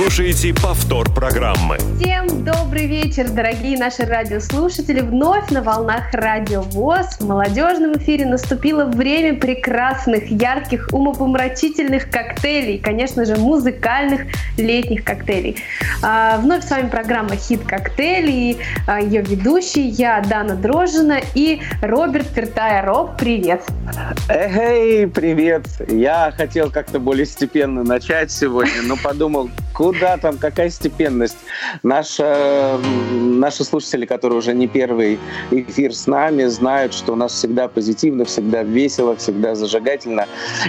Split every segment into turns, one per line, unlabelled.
коктейль». Вы слушаете повтор программы.
Всем добрый вечер, дорогие наши радиослушатели. Вновь на волнах Радио ВОЗ в молодежном эфире наступило время прекрасных, ярких, умопомрачительных коктейлей. Конечно же, музыкальных летних коктейлей. А, вновь с вами программа «Хит коктейль» и а, ее ведущий я, Дана Дрожжина и Роберт Фертая. Роб, привет!
Эй, привет! Я хотел как-то более степенно начать сегодня, но подумал, куда там, какая степенность. Наша, наши слушатели, которые уже не первый эфир с нами, знают, что у нас всегда позитивно, всегда весело, всегда зажигательно.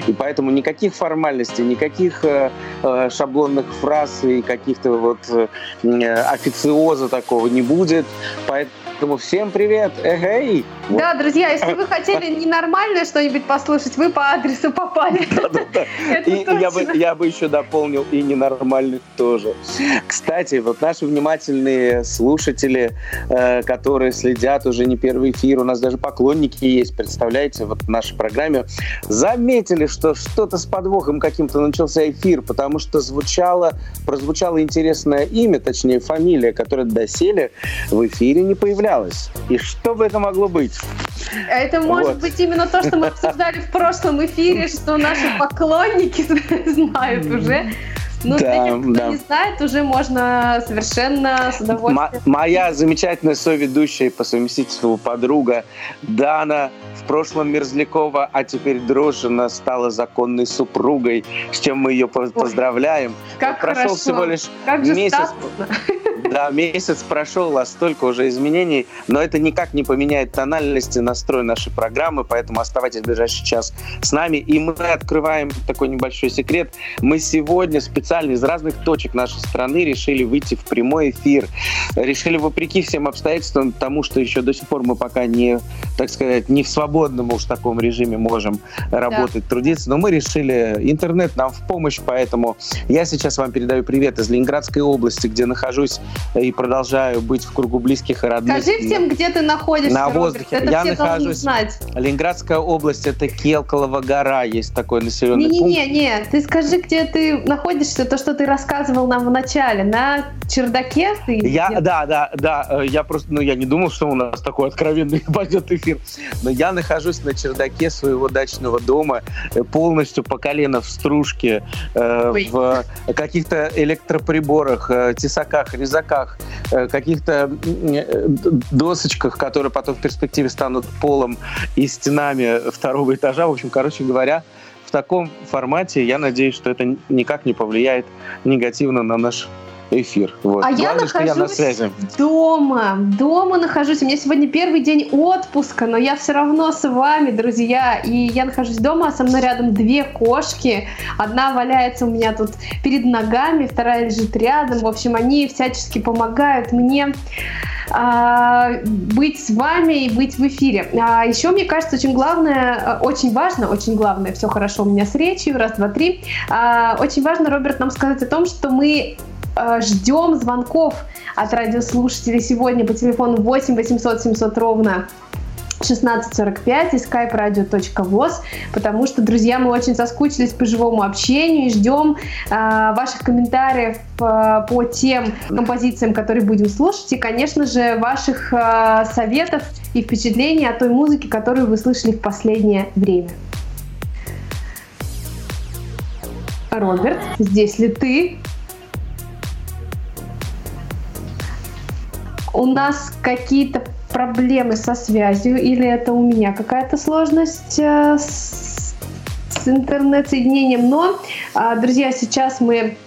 И поэтому никаких формальностей, никаких э, э шаблонных фраз и каких-то вот э, официоза такого не будет. Поэтому Поэтому всем привет, эгей!
Да, друзья, если вы хотели ненормальное что-нибудь послушать, вы по адресу попали.
И я бы, я бы еще дополнил и ненормальных тоже. Кстати, вот наши внимательные слушатели, э, которые следят уже не первый эфир, у нас даже поклонники есть, представляете, вот в нашей программе, заметили, что что-то с подвохом каким-то начался эфир, потому что звучало, прозвучало интересное имя, точнее фамилия, которая доселе в эфире не появлялась появлялось. И что бы это могло быть?
Это может вот. быть именно то, что мы обсуждали в прошлом эфире, что наши поклонники знают уже. Ну, да, для тех, кто да. не знает, уже можно совершенно с удовольствием...
моя замечательная соведущая по совместительству подруга Дана в прошлом Мерзлякова, а теперь Дрожжина стала законной супругой, с чем мы ее поздравляем.
Как Прошел
всего лишь как месяц. Статусно. Да, месяц прошел, а столько уже изменений, но это никак не поменяет тональности, настрой нашей программы, поэтому оставайтесь в ближайший час с нами. И мы открываем такой небольшой секрет. Мы сегодня специально из разных точек нашей страны решили выйти в прямой эфир. Решили вопреки всем обстоятельствам, тому, что еще до сих пор мы пока не, так сказать, не в свободном уж таком режиме можем работать, да. трудиться, но мы решили, интернет нам в помощь, поэтому я сейчас вам передаю привет из Ленинградской области, где нахожусь и продолжаю быть в кругу близких и родных.
Скажи всем, где ты находишься,
На воздухе.
Это
Я
все
нахожусь...
знать.
Ленинградская область, это Келкалова гора, есть такой населенный
не,
пункт.
Не-не-не, ты скажи, где ты находишься, то, что ты рассказывал нам в начале, на чердаке ты?
Я, да, да, да, э, я просто, ну, я не думал, что у нас такой откровенный пойдет эфир, но я нахожусь на чердаке своего дачного дома, э, полностью по колено в стружке, э, в каких-то электроприборах, э, тесаках, резаках, чердаках, э, каких-то э, досочках, которые потом в перспективе станут полом и стенами второго этажа. В общем, короче говоря, в таком формате я надеюсь, что это никак не повлияет негативно на наш эфир. Вот.
А Главное, я нахожусь я на связи. дома. Дома нахожусь. У меня сегодня первый день отпуска, но я все равно с вами, друзья. И я нахожусь дома, а со мной рядом две кошки. Одна валяется у меня тут перед ногами, вторая лежит рядом. В общем, они всячески помогают мне а, быть с вами и быть в эфире. А еще, мне кажется, очень главное, очень важно, очень главное, все хорошо у меня с речью, раз, два, три. А, очень важно, Роберт, нам сказать о том, что мы Э, ждем звонков от радиослушателей сегодня по телефону 8 800 700 ровно 1645 и skype-radio.voz, потому что, друзья, мы очень соскучились по живому общению и ждем э, ваших комментариев э, по тем композициям, которые будем слушать, и, конечно же, ваших э, советов и впечатлений о той музыке, которую вы слышали в последнее время. Роберт, здесь ли ты? У нас какие-то проблемы со связью или это у меня какая-то сложность э, с, с интернет-соединением. Но, э, друзья, сейчас мы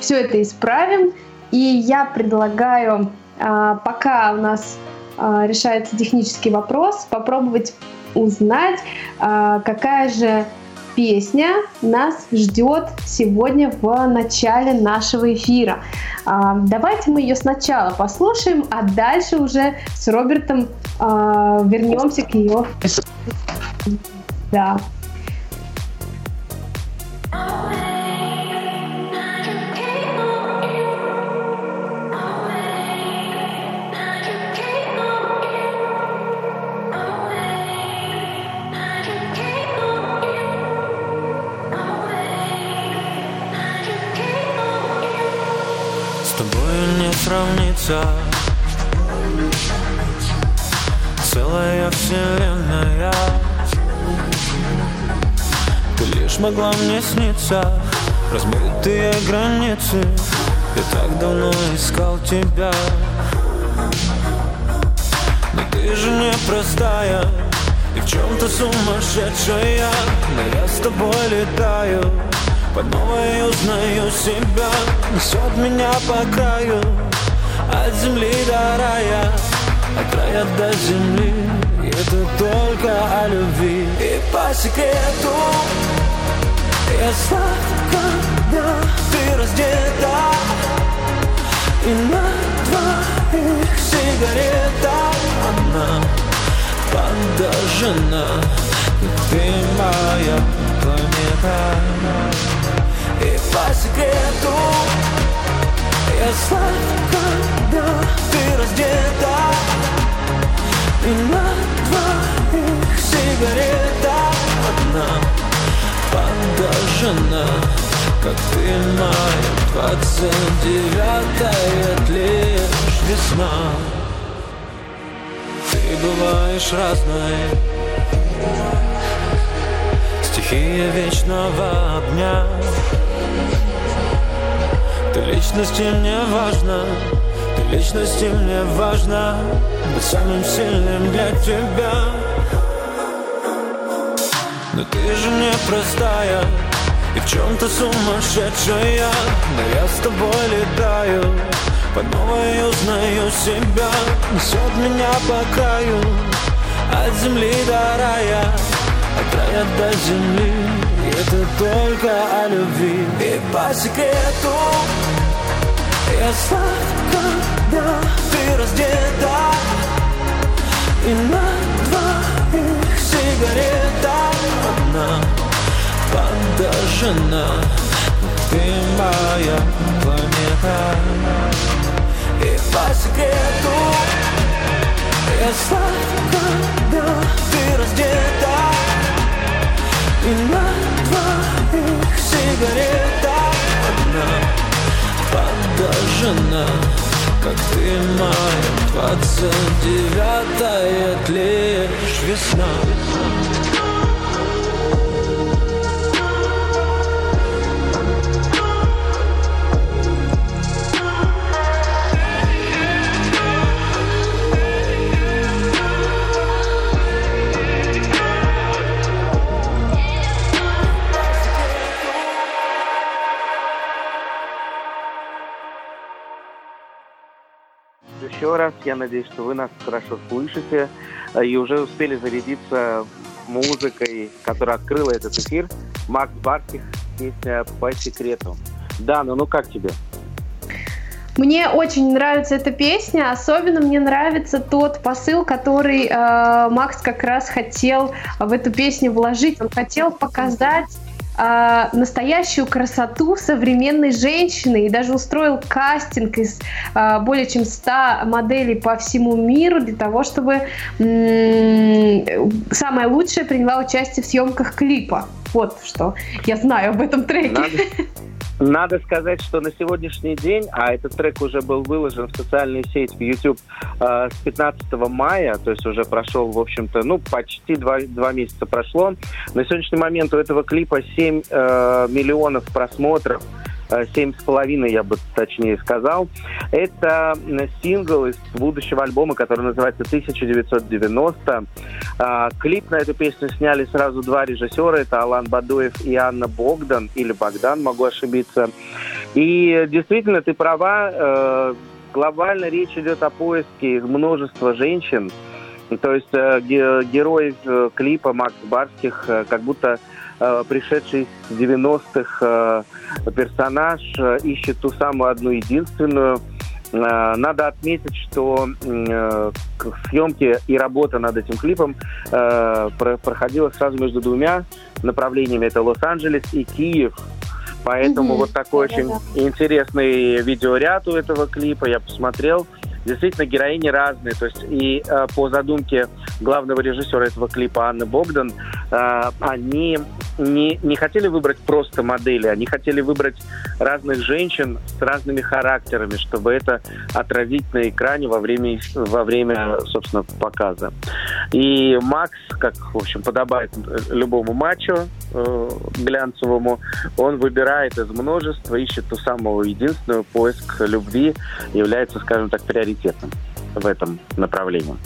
все это исправим. И я предлагаю, э, пока у нас э, решается технический вопрос, попробовать узнать, какая же песня нас ждет сегодня в начале нашего эфира. А, давайте мы ее сначала послушаем, а дальше уже с Робертом а, вернемся к ее. Да.
Сравнится. Целая вселенная. Ты лишь могла мне сниться. Размытые границы. Я так давно искал тебя. Но ты же не простая И в чем-то сумасшедшая. Но я с тобой летаю По новой узнаю себя. Несет меня по краю От земли до рая От рая до земли. Это только о любви. И по секрету Я сладко, когда ты раздета. И на двоих сигарета Она подожжена. Ты моя планета. И по секрету Я сладко, когда ты раздета. И на двоих сигарета Одна подожжена Как ты моя двадцать девятая лишь весна. Ты бываешь разной. Стихия вечного огня Ты личности мне важна. Ты личности мне важна. Быть самым сильным для тебя. Но ты же не простая И в чем-то сумасшедшая. Но я с тобой летаю. По новой узнаю себя. Несет меня по краю. От земли до рая. От рая до земли это только о любви. И по секрету Я сладко, когда ты раздета. И на двоих сигарета. Одна подожжена. Ты моя планета. И по секрету Я сладко, когда ты раздета. И на сигарета Одна подожжена как ты моя двадцать девятая лишь весна.
Раз, я надеюсь, что вы нас хорошо слышите э, и уже успели зарядиться музыкой, которая открыла этот эфир. Макс Барских, песня «По секрету». Дана, ну как тебе?
Мне очень нравится эта песня, особенно мне нравится тот посыл, который э, Макс как раз хотел в эту песню вложить. Он хотел показать э, настоящую красоту современной женщины и даже устроил кастинг из э, более чем 100 моделей по всему миру для того, чтобы м- самая лучшая приняла участие в съемках клипа. Вот что я знаю об этом треке.
Надо, надо сказать, что на сегодняшний день, а этот трек уже был выложен в социальную сеть в YouTube э, с 15 мая, то есть уже прошел, в общем-то, ну, почти два, два месяца прошло. На сегодняшний момент у этого клипа 7 э, миллионов просмотров. Семь с половиной, я бы точнее сказал. Это сингл из будущего альбома, который называется 1990. А, клип на эту песню сняли сразу два режиссера. Это Алан Бадуев и Анна Богдан, или Богдан, могу ошибиться. И действительно, ты права, э, глобально речь идет о поиске множества женщин, то есть э, герой э, клипа Макс Барских как будто Э, пришедший из 90-х э, персонаж э, ищет ту самую одну единственную. Надо отметить, что съемки и работа над этим клипом проходила сразу между двумя направлениями. Это Лос-Анджелес и Киев. Поэтому mm-hmm. вот такой да, очень да. интересный видеоряд у этого клипа. Я посмотрел действительно героини разные. То есть и э, по задумке главного режиссера этого клипа Анны Богдан, они не, не хотели выбрать просто модели, они хотели выбрать разных женщин с разными характерами, чтобы это отразить на экране во время, во время собственно, показа. И Макс, как, в общем, подобает любому матчу э, глянцевому, он выбирает из множества, ищет ту самую единственную, поиск любви является, скажем так, приоритетом в этом направлении.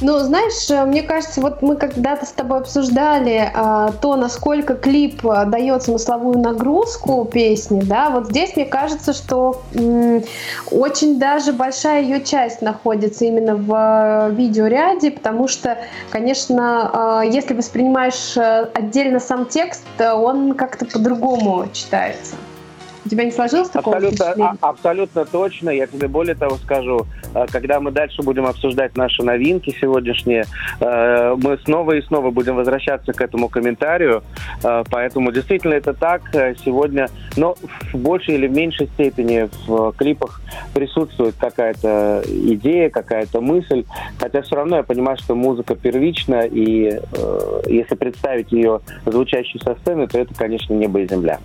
Ну, знаешь, э, мне кажется, вот мы когда-то с тобой обсуждали а, то, насколько клип а, дает смысловую нагрузку песни, да, вот здесь мне кажется, что м, очень даже большая ее часть находится именно в видеоряде, потому что, конечно, а, если воспринимаешь отдельно сам текст, он как-то по-другому читается. У тебя не сложилось такого
абсолютно, а, абсолютно точно. Я тебе более того скажу. Э, когда мы дальше будем обсуждать наши новинки сегодняшние, э, мы снова и снова будем возвращаться к этому комментарию. Э, поэтому действительно это так сегодня. Но в большей или в меньшей степени в клипах присутствует какая-то идея, какая-то мысль. Хотя все равно я понимаю, что музыка первична, и если представить ее звучащей со сцены, то это, конечно, небо и земля.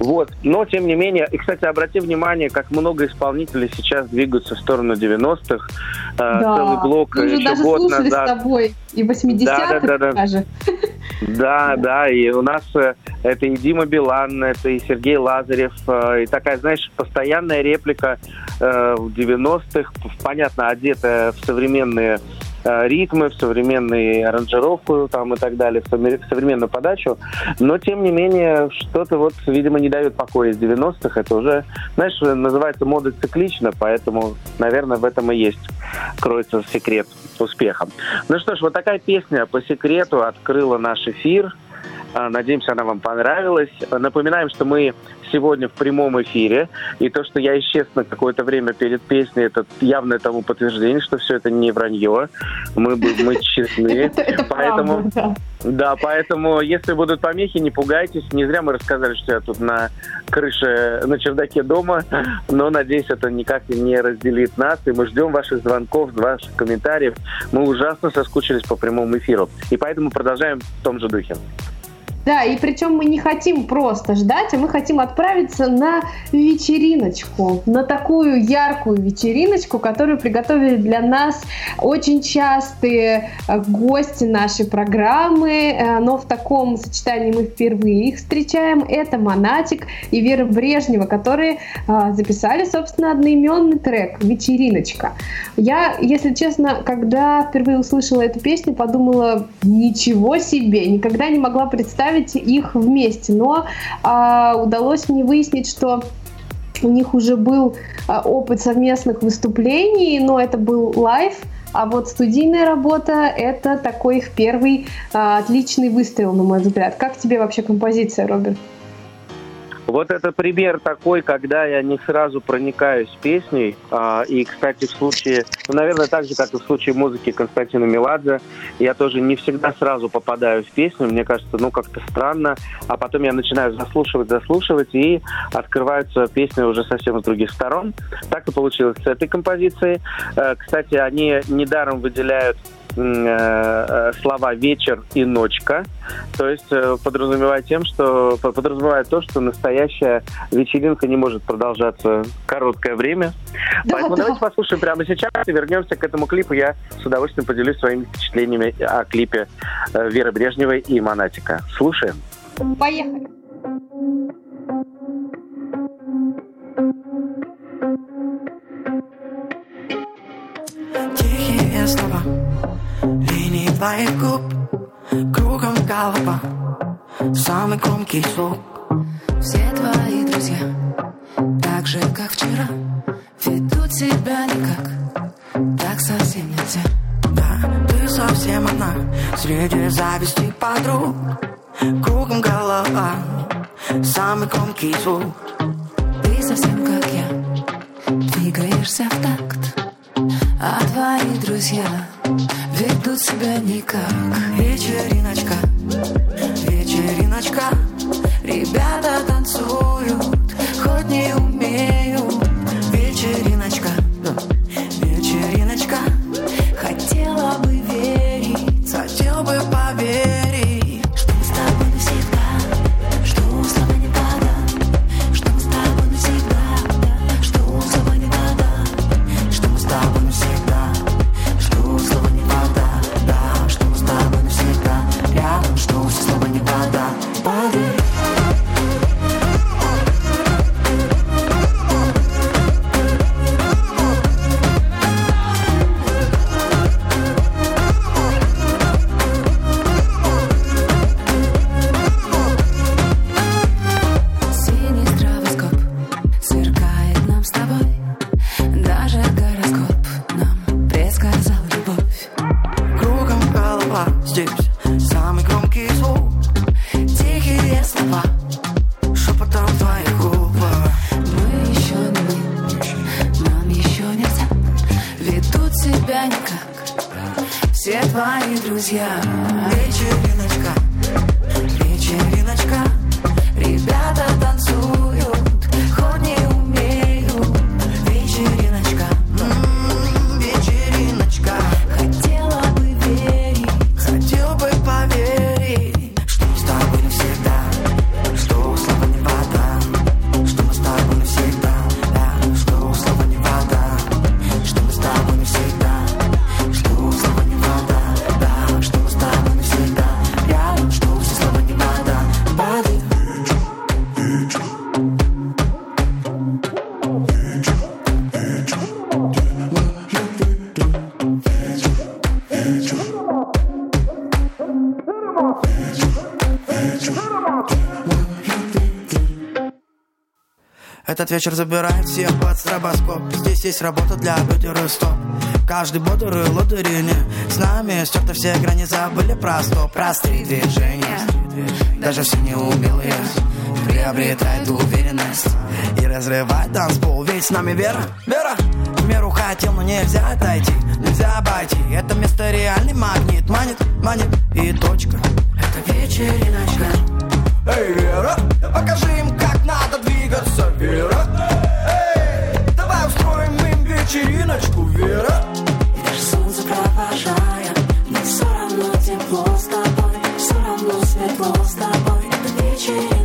Вот. Но, тем не менее, и, кстати, обрати внимание, как много исполнителей сейчас двигаются в сторону 90-х.
Э, да. Целый блок Мы еще даже год назад. с тобой и 80-х
да, да, да, даже. Да, да, и у нас э, это и Дима Билан, это и Сергей Лазарев, э, и такая, знаешь, постоянная реплика в 90-х, понятно, одетая в современные ритмы, в современную аранжировку там и так далее, в современную подачу. Но, тем не менее, что-то вот, видимо, не дает покоя из 90-х. Это уже, знаешь, называется мода циклично, поэтому, наверное, в этом и есть кроется секрет успеха. Ну что ж, вот такая песня по секрету открыла наш эфир. А, надеемся, она вам понравилась. Напоминаем, что мы сегодня в прямом эфире. И то, что я исчез на какое-то время перед песней, это явное тому подтверждение, что все это не вранье. Мы, мы честны. Поэтому... Да, поэтому, если будут помехи, не пугайтесь. Не зря мы рассказали, что я тут на крыше, на чердаке дома, но, надеюсь, это никак не разделит нас, и мы ждем ваших звонков, ваших комментариев. Мы ужасно соскучились по прямому эфиру, и поэтому продолжаем в том же духе.
Да, и причем мы не хотим просто ждать, а мы хотим отправиться на вечериночку, на такую яркую вечериночку, которую приготовили для нас очень частые э, гости нашей программы, э, но в таком сочетании мы впервые их встречаем. Это Монатик и Вера Брежнева, которые э, записали, собственно, одноименный трек «Вечериночка». Я, если честно, когда впервые услышала эту песню, подумала, ничего себе, никогда не могла представить, представить их вместе. Но а, удалось мне выяснить, что у них уже был а, опыт совместных выступлений, но это был live. А вот студийная работа — это такой их первый а, отличный выстрел, на мой взгляд. Как тебе вообще композиция, Роберт?
Вот это пример такой, когда я не сразу проникаюсь песней. А, и, кстати, в случае, ну, наверное, так же, как и в случае музыки Константина Меладзе, я тоже не всегда сразу попадаю в песню. Мне кажется, ну, как-то странно. А потом я начинаю заслушивать, заслушивать, и открываются песни уже совсем с других сторон. Так и получилось с этой композицией. Э, кстати, они недаром выделяют Э, э, слова вечер и ночка, то есть э, подразумевая тем, что подразумевает то, что настоящая вечеринка не может продолжаться короткое время. Да, Поэтому да. давайте послушаем прямо сейчас и вернемся к этому клипу. Я с удовольствием поделюсь своими впечатлениями о клипе Веры Брежневой и Монатика. Слушаем.
Поехали. Тихие слова Линии твоих губ Кругом голова Самый громкий звук Все твои друзья Так же, как вчера Ведут себя никак Так совсем нельзя Да, ты совсем одна Среди зависти подруг Кругом голова Самый громкий звук Ты совсем как я Двигаешься в такт а твои друзья ведут себя никак. Вечериночка, вечериночка. Ребята танцуют, хоть не
Этот вечер забирает всех под стробоскоп. Здесь есть работа для бюджера стоп. Каждый бодрый лодырине. С нами стерты все грани Забыли про стоп. Простые движения Даже все неумелые. Приобретает уверенность. И разрывает танцпол Ведь с нами вера, вера. В меру хотел, но нельзя отойти. Нельзя обойти. Это место реальный магнит. Манит, манит. И точка. Это вечериночка. Эй, Вера, покажи им, двигаться, Вера. Эй, давай устроим им вечериночку, Вера. И даже солнце провожая Мне все равно тепло с тобой Все равно светло с тобой. Это вечериночка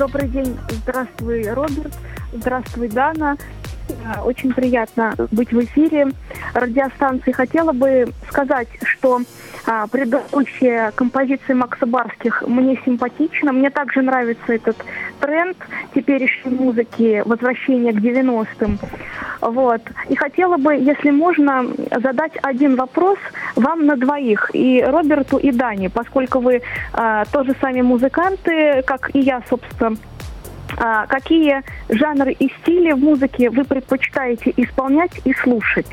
Добрый день.
Здравствуй, Роберт. Здравствуй, Дана. Э, Очень приятно быть в эфире радиостанции. Хотела бы сказать, что а, предыдущая композиция Макса Барских мне симпатична. Мне также нравится этот тренд теперешней музыки, возвращение к 90-м. Вот. И хотела бы, если можно, задать один вопрос вам на двоих, и Роберту, и Дане, поскольку вы а, тоже сами музыканты, как и я, собственно, а, какие жанры и стили в музыке вы предпочитаете исполнять и слушать?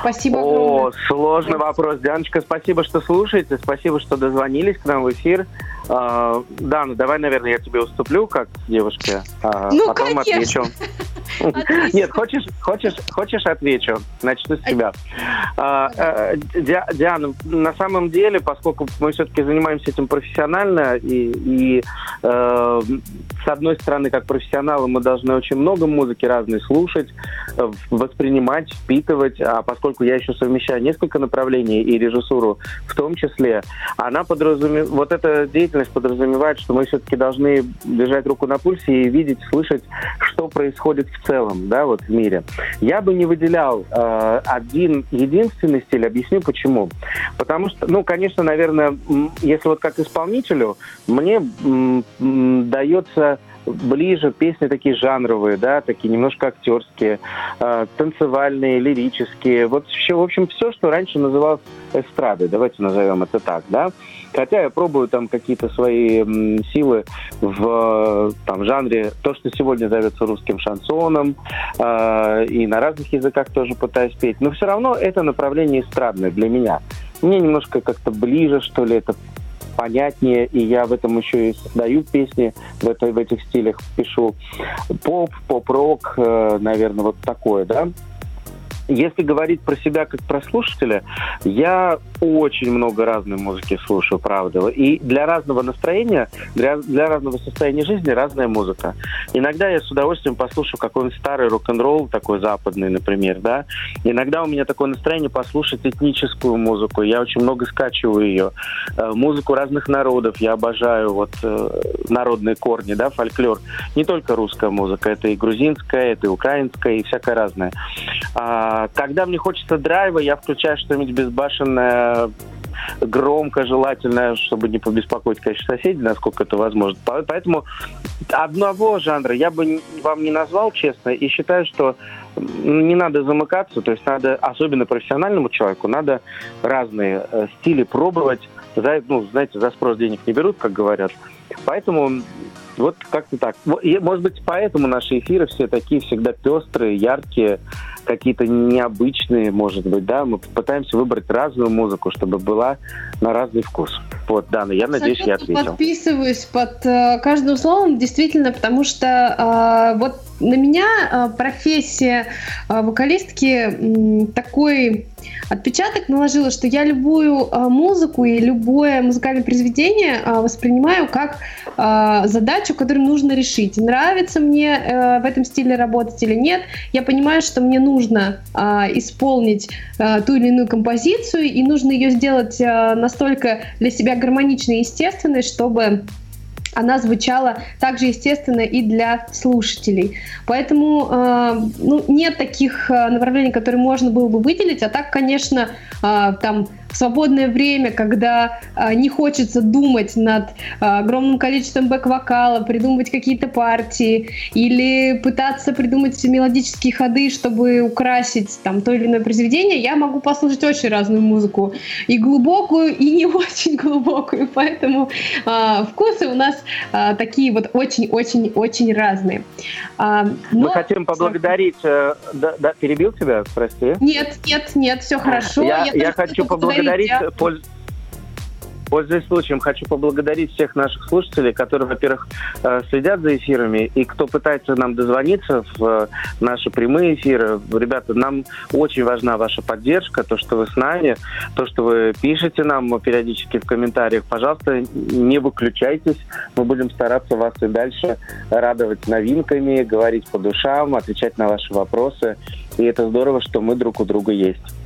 Спасибо
О,
огромное.
сложный вопрос. Дианочка, спасибо, что слушаете, спасибо, что дозвонились к нам в эфир. А, да, ну давай, наверное, я тебе уступлю как девушке, а
Ну,
потом
конечно.
отвечу. Нет, хочешь, хочешь, хочешь отвечу. Начну с тебя. А, э, Ди- Диана, на самом деле, поскольку мы все-таки занимаемся этим профессионально, и, и, э, с одной стороны, как профессионалы, мы должны очень много музыки разной слушать, э, воспринимать, впитывать, а поскольку я еще совмещаю несколько направлений и режиссуру в том числе, она подразумевает, вот эта деятельность подразумевает, что мы все-таки должны держать руку на пульсе и видеть, слышать, что происходит в целом, да, вот в мире. Я бы не выделял э, один единственный стиль, объясню почему. Потому что, ну, конечно, наверное, если вот как исполнителю, мне дается ближе песни такие жанровые, да, такие немножко актерские, э, танцевальные, лирические. Вот все, в общем, все, что раньше называлось эстрадой, давайте назовем это так, да. Хотя я пробую там какие-то свои силы в там, жанре, то, что сегодня зовется русским шансоном, э, и на разных языках тоже пытаюсь петь. Но все равно это направление эстрадное для меня. Мне немножко как-то ближе, что ли, это понятнее, и я в этом еще и создаю песни, в, этой, в этих стилях пишу. Поп, поп-рок, э, наверное, вот такое, да. Если говорить про себя как про слушателя, я очень много разной музыки слушаю, правда. И для разного настроения, для, для разного состояния жизни разная музыка. Иногда я с удовольствием послушаю какой-нибудь старый рок-н-ролл, такой западный, например, да. Иногда у меня такое настроение послушать этническую музыку. Я очень много скачиваю ее. Э, Музыку разных народов я обожаю. Вот э, народные корни, да, фольклор. Не только русская музыка, это и грузинская, это и украинская, и всякое разное. А, когда мне хочется драйва, я включаю что-нибудь безбашенное, громко желательно, чтобы не побеспокоить, конечно, соседей, насколько это возможно. Поэтому одного жанра я бы вам не назвал, честно, и считаю, что не надо замыкаться, то есть надо, особенно профессиональному человеку, надо разные э, стили пробовать. За, ну, знаете, за спрос денег не берут, как говорят. Поэтому вот как-то так. Может быть, поэтому наши эфиры все такие всегда пестрые, яркие, какие-то необычные, может быть, да. Мы пытаемся выбрать разную музыку, чтобы была на разный вкус. Вот, Дана, я надеюсь, я ответил.
Подписываюсь под э, каждым словом, действительно, потому что э, вот на меня э, профессия э, вокалистки такой отпечаток наложила, что я любую э, музыку и любое музыкальное произведение воспринимаю как задачу, которую нужно решить. Нравится мне в этом стиле работать или нет, я понимаю, что мне нужно исполнить ту или иную композицию, и нужно ее сделать настолько для себя гармоничной и естественной, чтобы она звучала также естественно и для слушателей. Поэтому э, ну, нет таких э, направлений, которые можно было бы выделить, а так, конечно, э, там в свободное время, когда э, не хочется думать над э, огромным количеством бэк-вокала, придумывать какие-то партии или пытаться придумать мелодические ходы, чтобы украсить там то или иное произведение, я могу послушать очень разную музыку, и глубокую, и не очень глубокую, поэтому э, вкусы у нас э, такие вот очень-очень-очень разные.
Э, но... Мы хотим поблагодарить, э, да, да, перебил тебя, прости?
Нет, нет, нет, все хорошо.
Я, я, я хочу поблагодарить поблагодарить, я... Пользуясь случаем, хочу поблагодарить всех наших слушателей, которые, во-первых, э, следят за эфирами, и кто пытается нам дозвониться в э, наши прямые эфиры. Ребята, нам очень важна ваша поддержка, то, что вы с нами, то, что вы пишете нам периодически в комментариях. Пожалуйста, не выключайтесь. Мы будем стараться вас и дальше радовать новинками, говорить по душам, отвечать на ваши вопросы. И это здорово, что мы друг у друга есть.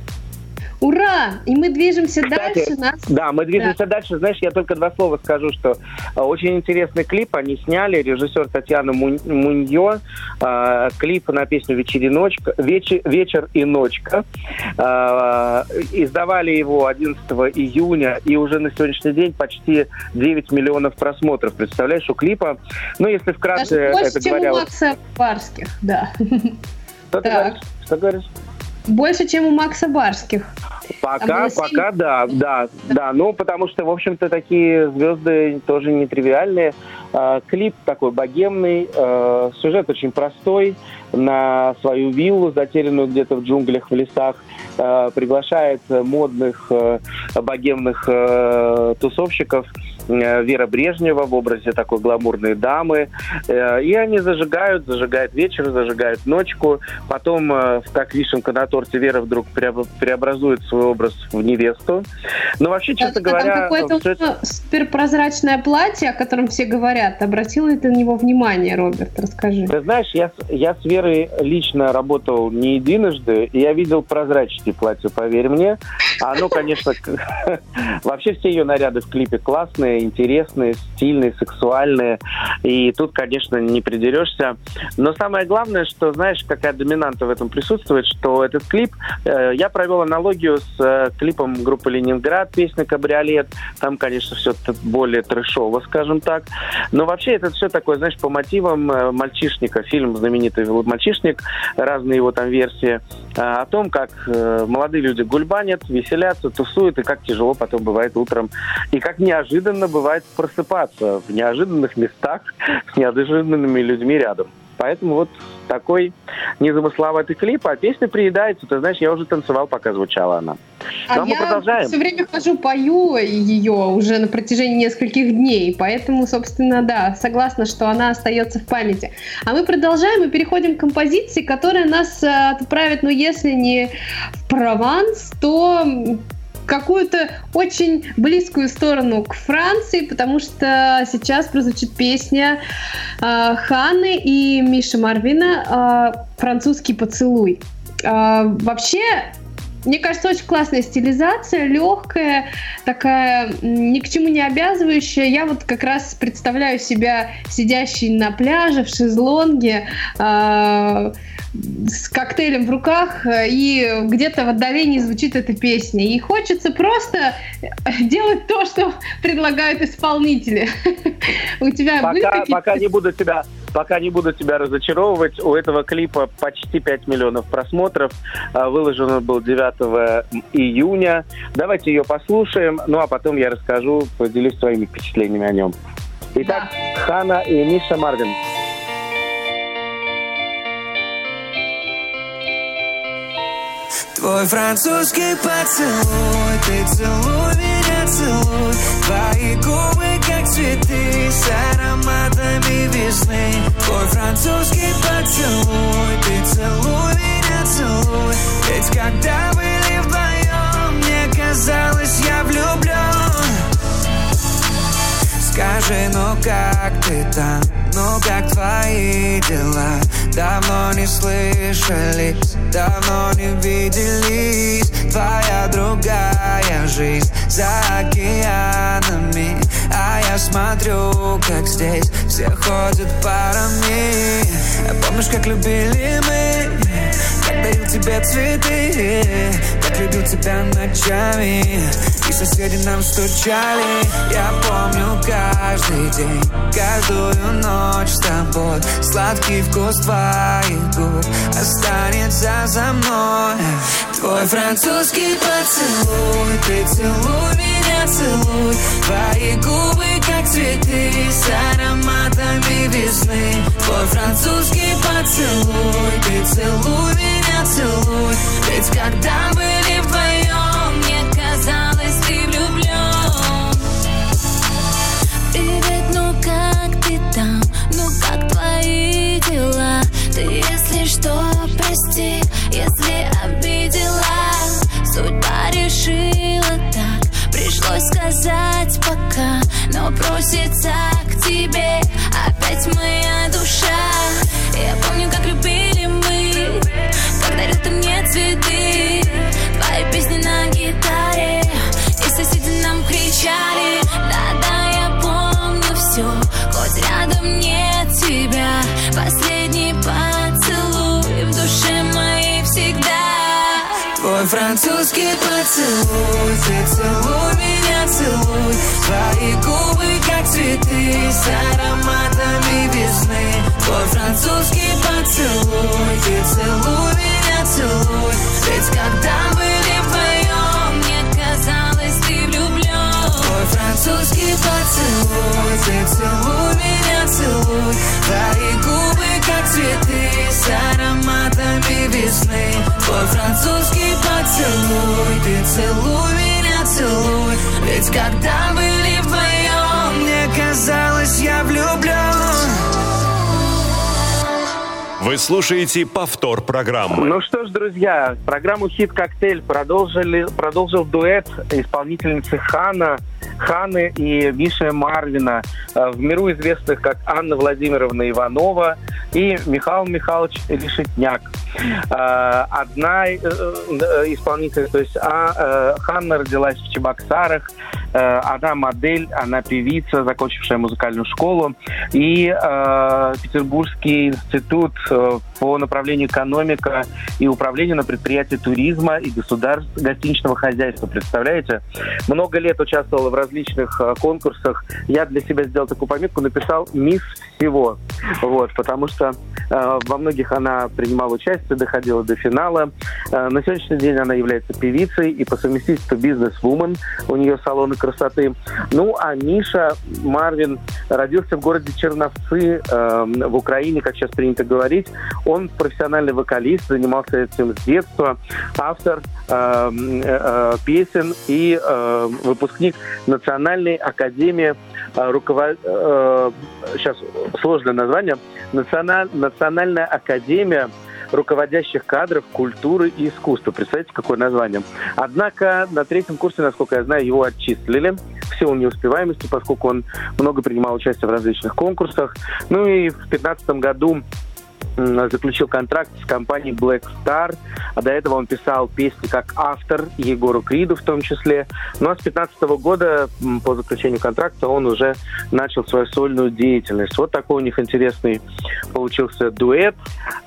Ура! И мы движемся Кстати, дальше. Нас...
Да, мы движемся да. дальше. Знаешь, я только два слова скажу, что э, очень интересный клип они сняли. Режиссер Татьяна Муньо. Э, клип на песню «Вечериночка», вечер, «Вечер и ночка». Э, издавали его 11 июня, и уже на сегодняшний день почти 9 миллионов просмотров. Представляешь, у клипа. Ну, если вкратце
Даже больше,
это
чем
говоря...
у Макса Барских, да.
Что ты говоришь? Что говоришь?
Больше, чем у Макса Барских.
Пока, пока, да, да, да. Ну, потому что, в общем-то, такие звезды тоже нетривиальные. Э, клип такой богемный, э, сюжет очень простой. На свою виллу, затерянную где-то в джунглях, в лесах, э, приглашает модных богемных тусовщиков Вера Брежнева в образе такой гламурной дамы. Э, и они зажигают, зажигают вечер, зажигают ночку. Потом, э, как вишенка на торте, Вера вдруг преобразует свой образ в невесту. Но вообще, честно
да,
говоря...
Там какое-то это... суперпрозрачное платье, о котором все говорят. Обратил ли ты на него внимание, Роберт? Расскажи.
Ты знаешь, я, я с Верой лично работал не единожды, и я видел прозрачные платья, поверь мне. Оно, конечно, вообще все ее наряды в клипе классные, интересные, стильные, сексуальные. И тут, конечно, не придерешься. Но самое главное, что, знаешь, какая доминанта в этом присутствует, что этот клип, э, я провел аналогию с э, клипом группы «Ленинград», песня «Кабриолет». Там, конечно, все более трэшово, скажем так. Но вообще это все такое, знаешь, по мотивам э, «Мальчишника», фильм знаменитый «Мальчишник», разные его там версии, э, о том, как молодые люди гульбанят, веселятся, тусуют, и как тяжело потом бывает утром. И как неожиданно бывает просыпаться в неожиданных местах с неожиданными людьми рядом. Поэтому вот такой незамысловатый клип, а песня приедается. Ты знаешь, я уже танцевал, пока звучала она.
А Но я мы продолжаем. все время хожу, пою ее уже на протяжении нескольких дней. Поэтому, собственно, да, согласна, что она остается в памяти. А мы продолжаем и переходим к композиции, которая нас э, отправит, ну, если не в Прованс, то какую-то очень близкую сторону к Франции, потому что сейчас прозвучит песня э, Ханы и Миши Марвина э, «Французский поцелуй». Э, вообще, мне кажется, очень классная стилизация, легкая, такая ни к чему не обязывающая. Я вот как раз представляю себя сидящей на пляже в шезлонге, э, с коктейлем в руках, э, и где-то в отдалении звучит эта песня. И хочется просто делать то, что предлагают исполнители.
У тебя пока, были какие-то... Пока не буду тебя Пока не буду тебя разочаровывать, у этого клипа почти 5 миллионов просмотров. А, выложен он был 9 июня. Давайте ее послушаем, ну а потом я расскажу, поделюсь своими впечатлениями о нем. Итак, да. Хана и Миша Марвин.
Твой французский поцелуй, ты целуй меня, целуй. Твои губы, как цветы, с ароматами весны. Твой французский поцелуй, ты целуй меня, целуй. Ведь когда были вдвоем, мне казалось, я влюблен Скажи, ну как ты там, ну как твои дела? Давно не слышались, давно не виделись. Твоя другая жизнь за океанами А я смотрю, как здесь все ходят парами. Помнишь, как любили мы, как дарил тебе цветы Как любил тебя ночами, и соседи нам стучали. Я помню каждый день, каждую ночь с тобой. Сладкий вкус твоих губ останется за мной. Твой французский поцелуй, ты целуй меня, целуй Твои губы, как цветы, с ароматами весны. Твой французский поцелуй, ты целуй меня, целуй. Ведь когда были вдвоем, мне казалось, ты влюблен Привет, ну как ты там, ну как твои дела? Ты если что, прости, если обидела. Судьба решила так, пришлось сказать пока Но просится к тебе опять моя душа. Я помню, как любили мы, как дарил ты мне цветы. Твои песни на гитаре, и соседи нам кричали. Да-да, я помню все, хоть рядом нет тебя. Последний французский поцелуй Ты целуй меня, целуй. Твои губы, как цветы С ароматами весны. Твой французский поцелуй Ты целуй меня, целуй. Ведь когда были французский поцелуй Ты целуй меня, целуй. Твои губы, как цветы С ароматами весны. Твой французский поцелуй Ты целуй меня, целуй. Ведь когда были вдвоем Мне казалось, я влюблен
вы слушаете повтор программы.
Ну что ж, друзья, программу «Хит Коктейль» продолжили, продолжил дуэт исполнительницы Хана, Ханы и Миши Марвина, э, в миру известных как Анна Владимировна Иванова и Михаил Михайлович Решетняк. Э, одна э, исполнительница, то есть а, Ханна родилась в Чебоксарах, она модель, она певица, закончившая музыкальную школу, и Петербургский институт по направлению экономика и управление на предприятии туризма и государств гостиничного хозяйства. Представляете? Много лет участвовала в различных э, конкурсах. Я для себя сделал такую пометку, написал «Мисс всего». Вот, потому что э, во многих она принимала участие, доходила до финала. Э, на сегодняшний день она является певицей и по совместительству бизнес-вумен. У нее салоны красоты. Ну, а Миша Марвин родился в городе Черновцы э, в Украине, как сейчас принято говорить. Он профессиональный вокалист, занимался этим с детства, автор э, э, песен и выпускник Национальной академии э, руковод... э, сейчас сложное название, Националь... Национальная академия руководящих кадров культуры и искусства. Представляете, какое название? Однако на третьем курсе, насколько я знаю, его отчислили в силу неуспеваемости, поскольку он много принимал участие в различных конкурсах. Ну и в 2015 году заключил контракт с компанией Black Star, а до этого он писал песни как автор Егору Криду в том числе. Ну а с 2015 года по заключению контракта он уже начал свою сольную деятельность. Вот такой у них интересный получился дуэт.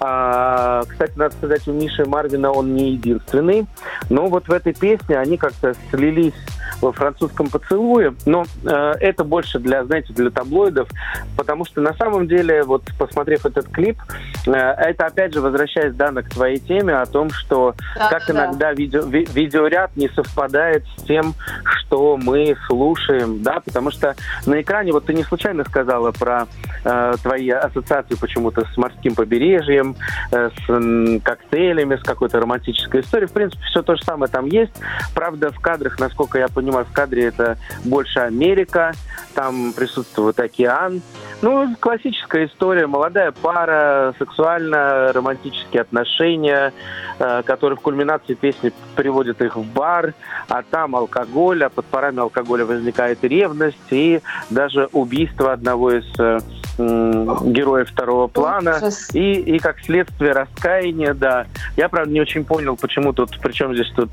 А, кстати, надо сказать, у Миши Марвина он не единственный, но вот в этой песне они как-то слились во французском поцелуе, но э, это больше для, знаете, для таблоидов, потому что на самом деле, вот посмотрев этот клип, это опять же возвращаясь, Дана, к твоей теме о том, что да, как да. иногда видео, ви, видеоряд не совпадает с тем, что мы слушаем, да, потому что на экране, вот ты не случайно сказала про э, твои ассоциации почему-то с морским побережьем, э, с э, коктейлями, с какой-то романтической историей, в принципе, все то же самое там есть, правда, в кадрах, насколько я понимаю, понимаю, в кадре это больше Америка, там присутствует океан. Ну, классическая история. Молодая пара, сексуально-романтические отношения, э, которые в кульминации песни приводят их в бар, а там алкоголь, а под парами алкоголя возникает ревность и даже убийство одного из э, героя второго плана и, и как следствие раскаяния, да. Я, правда, не очень понял, почему тут, причем здесь тут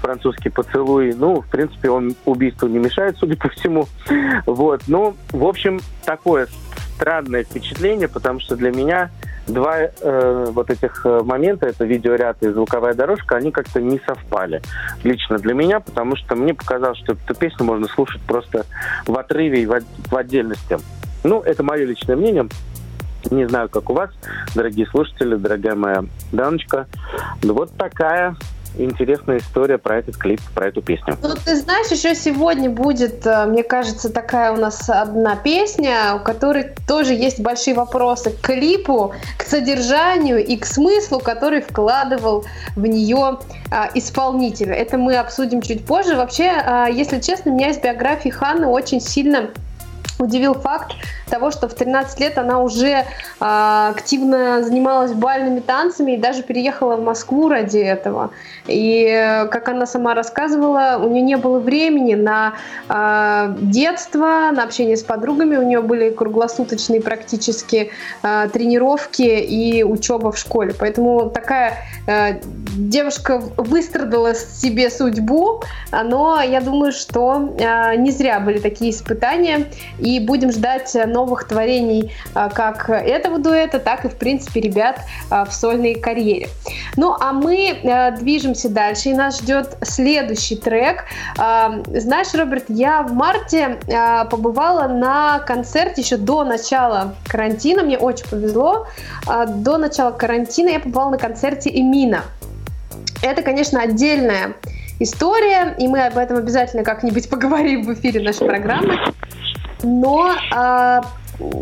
французский поцелуй. Ну, в принципе, он убийству не мешает, судя по всему. Вот. Ну, в общем, такое странное впечатление, потому что для меня два э, вот этих э, момента, это видеоряд и звуковая дорожка, они как-то не совпали лично для меня, потому что мне показалось, что эту песню можно слушать просто в отрыве и в, в отдельности. Ну, это мое личное мнение. Не знаю, как у вас, дорогие слушатели, дорогая моя Даночка. Вот такая интересная история про этот клип, про эту песню.
Ну, ты знаешь, еще сегодня будет, э, мне кажется, такая у нас одна песня, у которой тоже есть большие вопросы к клипу, к содержанию и к смыслу, который вкладывал в нее а, исполнитель. Это мы обсудим чуть позже. Вообще, а, если честно, меня из биографии Ханны очень сильно удивил факт того, что в 13 лет она уже э, активно занималась бальными танцами и даже переехала в Москву ради этого. И, как она сама рассказывала, у нее не было времени на э, детство, на общение с подругами, у нее были круглосуточные практически э, тренировки и учеба в школе. Поэтому такая э, девушка выстрадала себе судьбу, но я думаю, что э, не зря были такие испытания, и будем ждать новых творений э, как этого дуэта, так и, в принципе, ребят э, в сольной карьере. Ну, а мы э, движемся дальше, и нас ждет следующий трек. Знаешь, Роберт, я в марте побывала на концерте еще до начала карантина, мне очень повезло. До начала карантина я побывала на концерте Эмина. Это, конечно, отдельная история, и мы об этом обязательно как-нибудь поговорим в эфире нашей программы. Но э,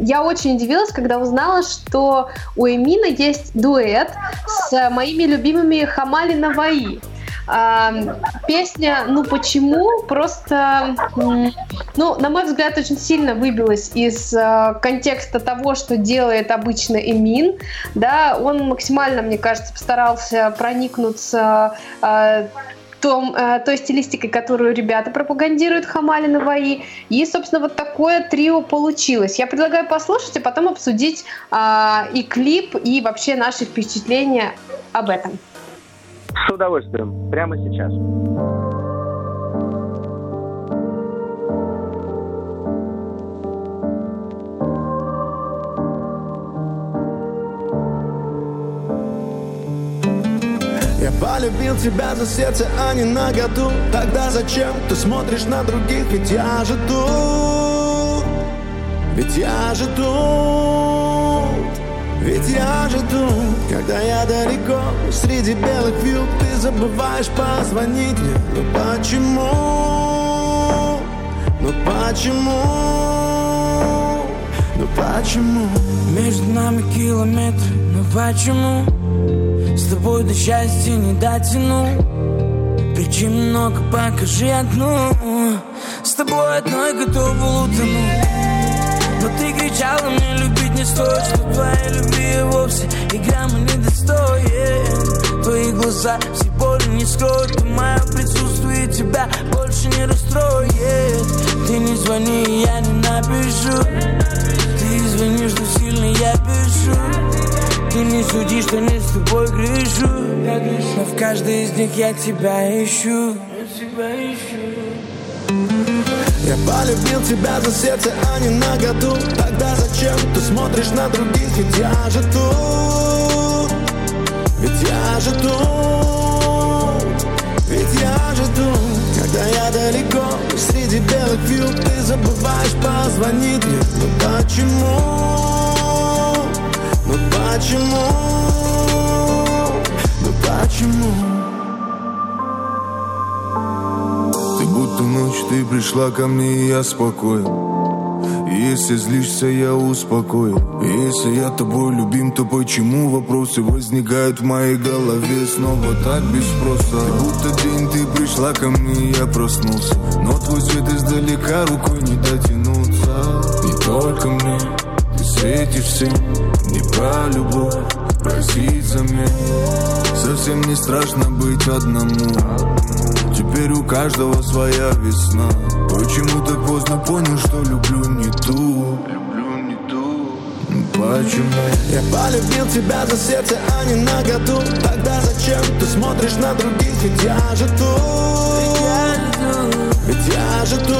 я очень удивилась, когда узнала, что у Эмина есть дуэт с моими любимыми Хамали Наваи. А, песня «Ну почему?» просто, ну, на мой взгляд, очень сильно выбилась из а, контекста того, что делает обычно Эмин. Да, он максимально, мне кажется, постарался проникнуться а, том, э, той стилистикой, которую ребята пропагандируют Хамали Наваи. И, собственно, вот такое трио получилось. Я предлагаю послушать, а потом обсудить э, и клип, и вообще наши впечатления об этом.
С удовольствием. Прямо сейчас.
Я полюбил тебя за сердце, а не на году Тогда зачем ты смотришь на других? Ведь я же тут Ведь я же тут ведь я же тут, когда я далеко Среди белых вьюг ты забываешь позвонить мне Ну почему? Ну почему? Ну почему?
Между нами километры, ну почему? С тобой до счастья не дотяну. Причин много, покажи одну. С тобой одной готова утонуть Но ты кричала мне любить не стоит Что твоей любви вовсе и грамма не достоит Твои глаза все боли не скроют мое присутствие тебя больше не расстроит. Ты не звони, я не напишу Ты извини, что сильно я пишу
суди, что не с тобой грешу Но в каждой из них я тебя ищу. Я
полюбил тебя за сердце, а не на году. Тогда зачем ты смотришь на других, ведь я же тут. Ведь я же тут. Ведь я же тут. Когда я далеко, среди белых вью Ты забываешь позвонить мне. Ну почему? Ну почему? Ну почему?
Будто ночь ты пришла ко мне, и я спокоен. Если злишься, я успокою Если я тобой любим, то почему вопросы возникают в моей голове? Снова так без спроса. Будто день ты пришла ко мне, и я проснулся. Но твой свет издалека рукой не дотянуться. Не только мне, ты светишь всем Не про любовь, просить замен Совсем не страшно быть одному. Теперь у каждого своя весна. Почему так поздно понял, что люблю не ту? Люблю не ту. Почему?
Я полюбил тебя за сердце, а не на году. Тогда зачем ты смотришь на других, ведь я же тут. Ведь я же тут.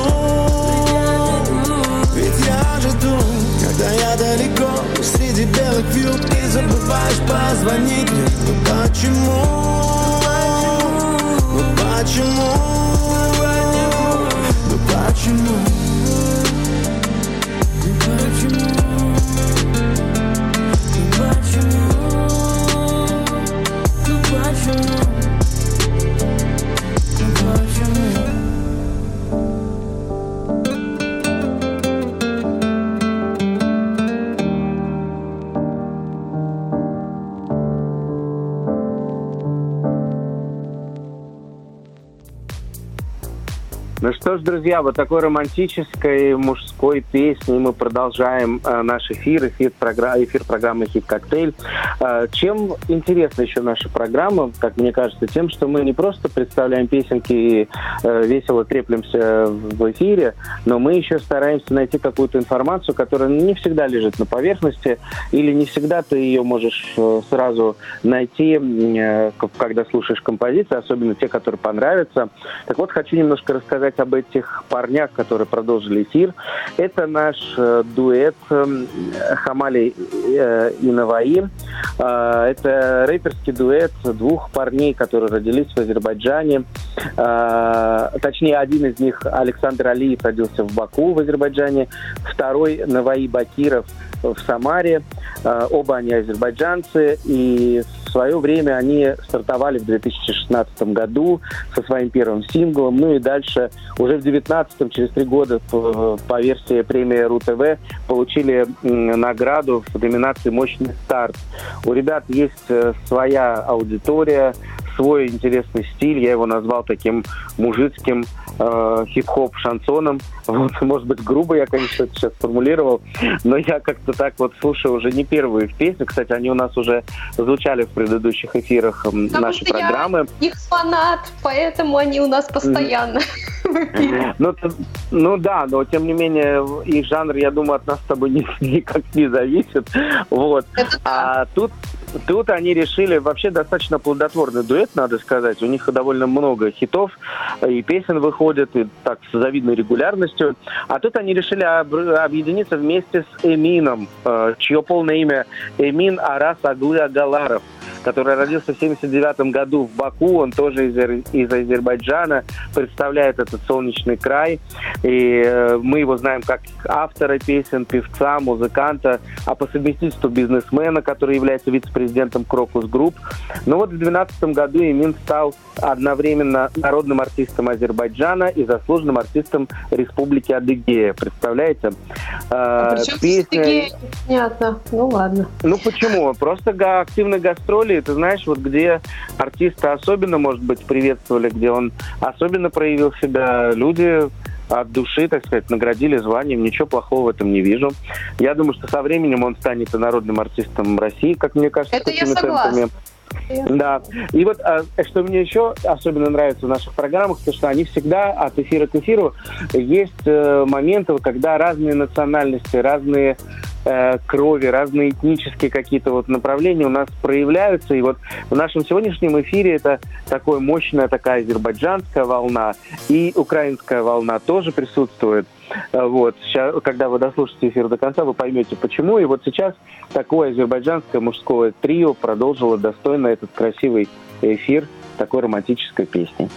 Ведь я же тут Когда я далеко, среди белых вью Ты забываешь позвонить мне Ну почему? почему? Ну почему? Ну почему?
Друзья, вот такой романтической мужской песней мы продолжаем э, наш эфир, эфир, програ- эфир программы «Хит Коктейль». Э, чем интересна еще наша программа, как мне кажется, тем, что мы не просто представляем песенки и э, весело треплемся в эфире, но мы еще стараемся найти какую-то информацию, которая не всегда лежит на поверхности, или не всегда ты ее можешь э, сразу найти, э, когда слушаешь композиции, особенно те, которые понравятся. Так вот, хочу немножко рассказать об этих парнях, которые продолжили эфир. Это наш э, дуэт э, Хамали э, и Наваи. Э, это рэперский дуэт двух парней, которые родились в Азербайджане. Точнее, один из них, Александр Алиев, родился в Баку в Азербайджане. Второй, Наваи Бакиров, в Самаре. Э, оба они азербайджанцы. И в свое время они стартовали в 2016 году со своим первым синглом. Ну и дальше уже в 2019, через три года, по, по версии премии РУ-ТВ, получили награду в номинации «Мощный старт». У ребят есть э, своя аудитория, свой интересный стиль. Я его назвал таким мужицким э, хип-хоп шансоном. Вот, может быть, грубо я, конечно, это сейчас сформулировал, но я как-то так вот слушаю уже не первые песни. Кстати, они у нас уже звучали в предыдущих эфирах Потому нашей программы.
Я их фанат, поэтому они у нас постоянно.
Ну, ну да, но тем не менее их жанр, я думаю, от нас с тобой никак не зависит. Вот. А тут Тут они решили, вообще достаточно плодотворный дуэт, надо сказать. У них довольно много хитов, и песен выходит, и так с завидной регулярностью. А тут они решили объединиться вместе с Эмином, э, чье полное имя Эмин Арас Аглы Агаларов который родился в 79 году в Баку, он тоже из, из Азербайджана, представляет этот солнечный край. И э, мы его знаем как автора песен, певца, музыканта, а по совместительству бизнесмена, который является вице-президентом Крокус Групп. Но вот в 2012 году Эмин стал одновременно народным артистом Азербайджана и заслуженным артистом Республики Адыгея. Представляете?
А, а Песня... Понятно. Ну ладно.
Ну почему? Просто активные гастроли истории, ты знаешь, вот где артиста особенно, может быть, приветствовали, где он особенно проявил себя, люди от души, так сказать, наградили званием. Ничего плохого в этом не вижу. Я думаю, что со временем он станет и народным артистом России, как мне кажется,
Это я согласна.
Да. И вот а, что мне еще особенно нравится в наших программах, то что они всегда от эфира к эфиру есть э, моменты, когда разные национальности, разные э, крови, разные этнические какие-то вот направления у нас проявляются. И вот в нашем сегодняшнем эфире это такая мощная такая азербайджанская волна и украинская волна тоже присутствует. Э, вот. Сейчас, когда вы дослушаете эфир до конца, вы поймете, почему. И вот сейчас такое азербайджанское мужское трио продолжило достойно этот красивый эфир такой романтической песни.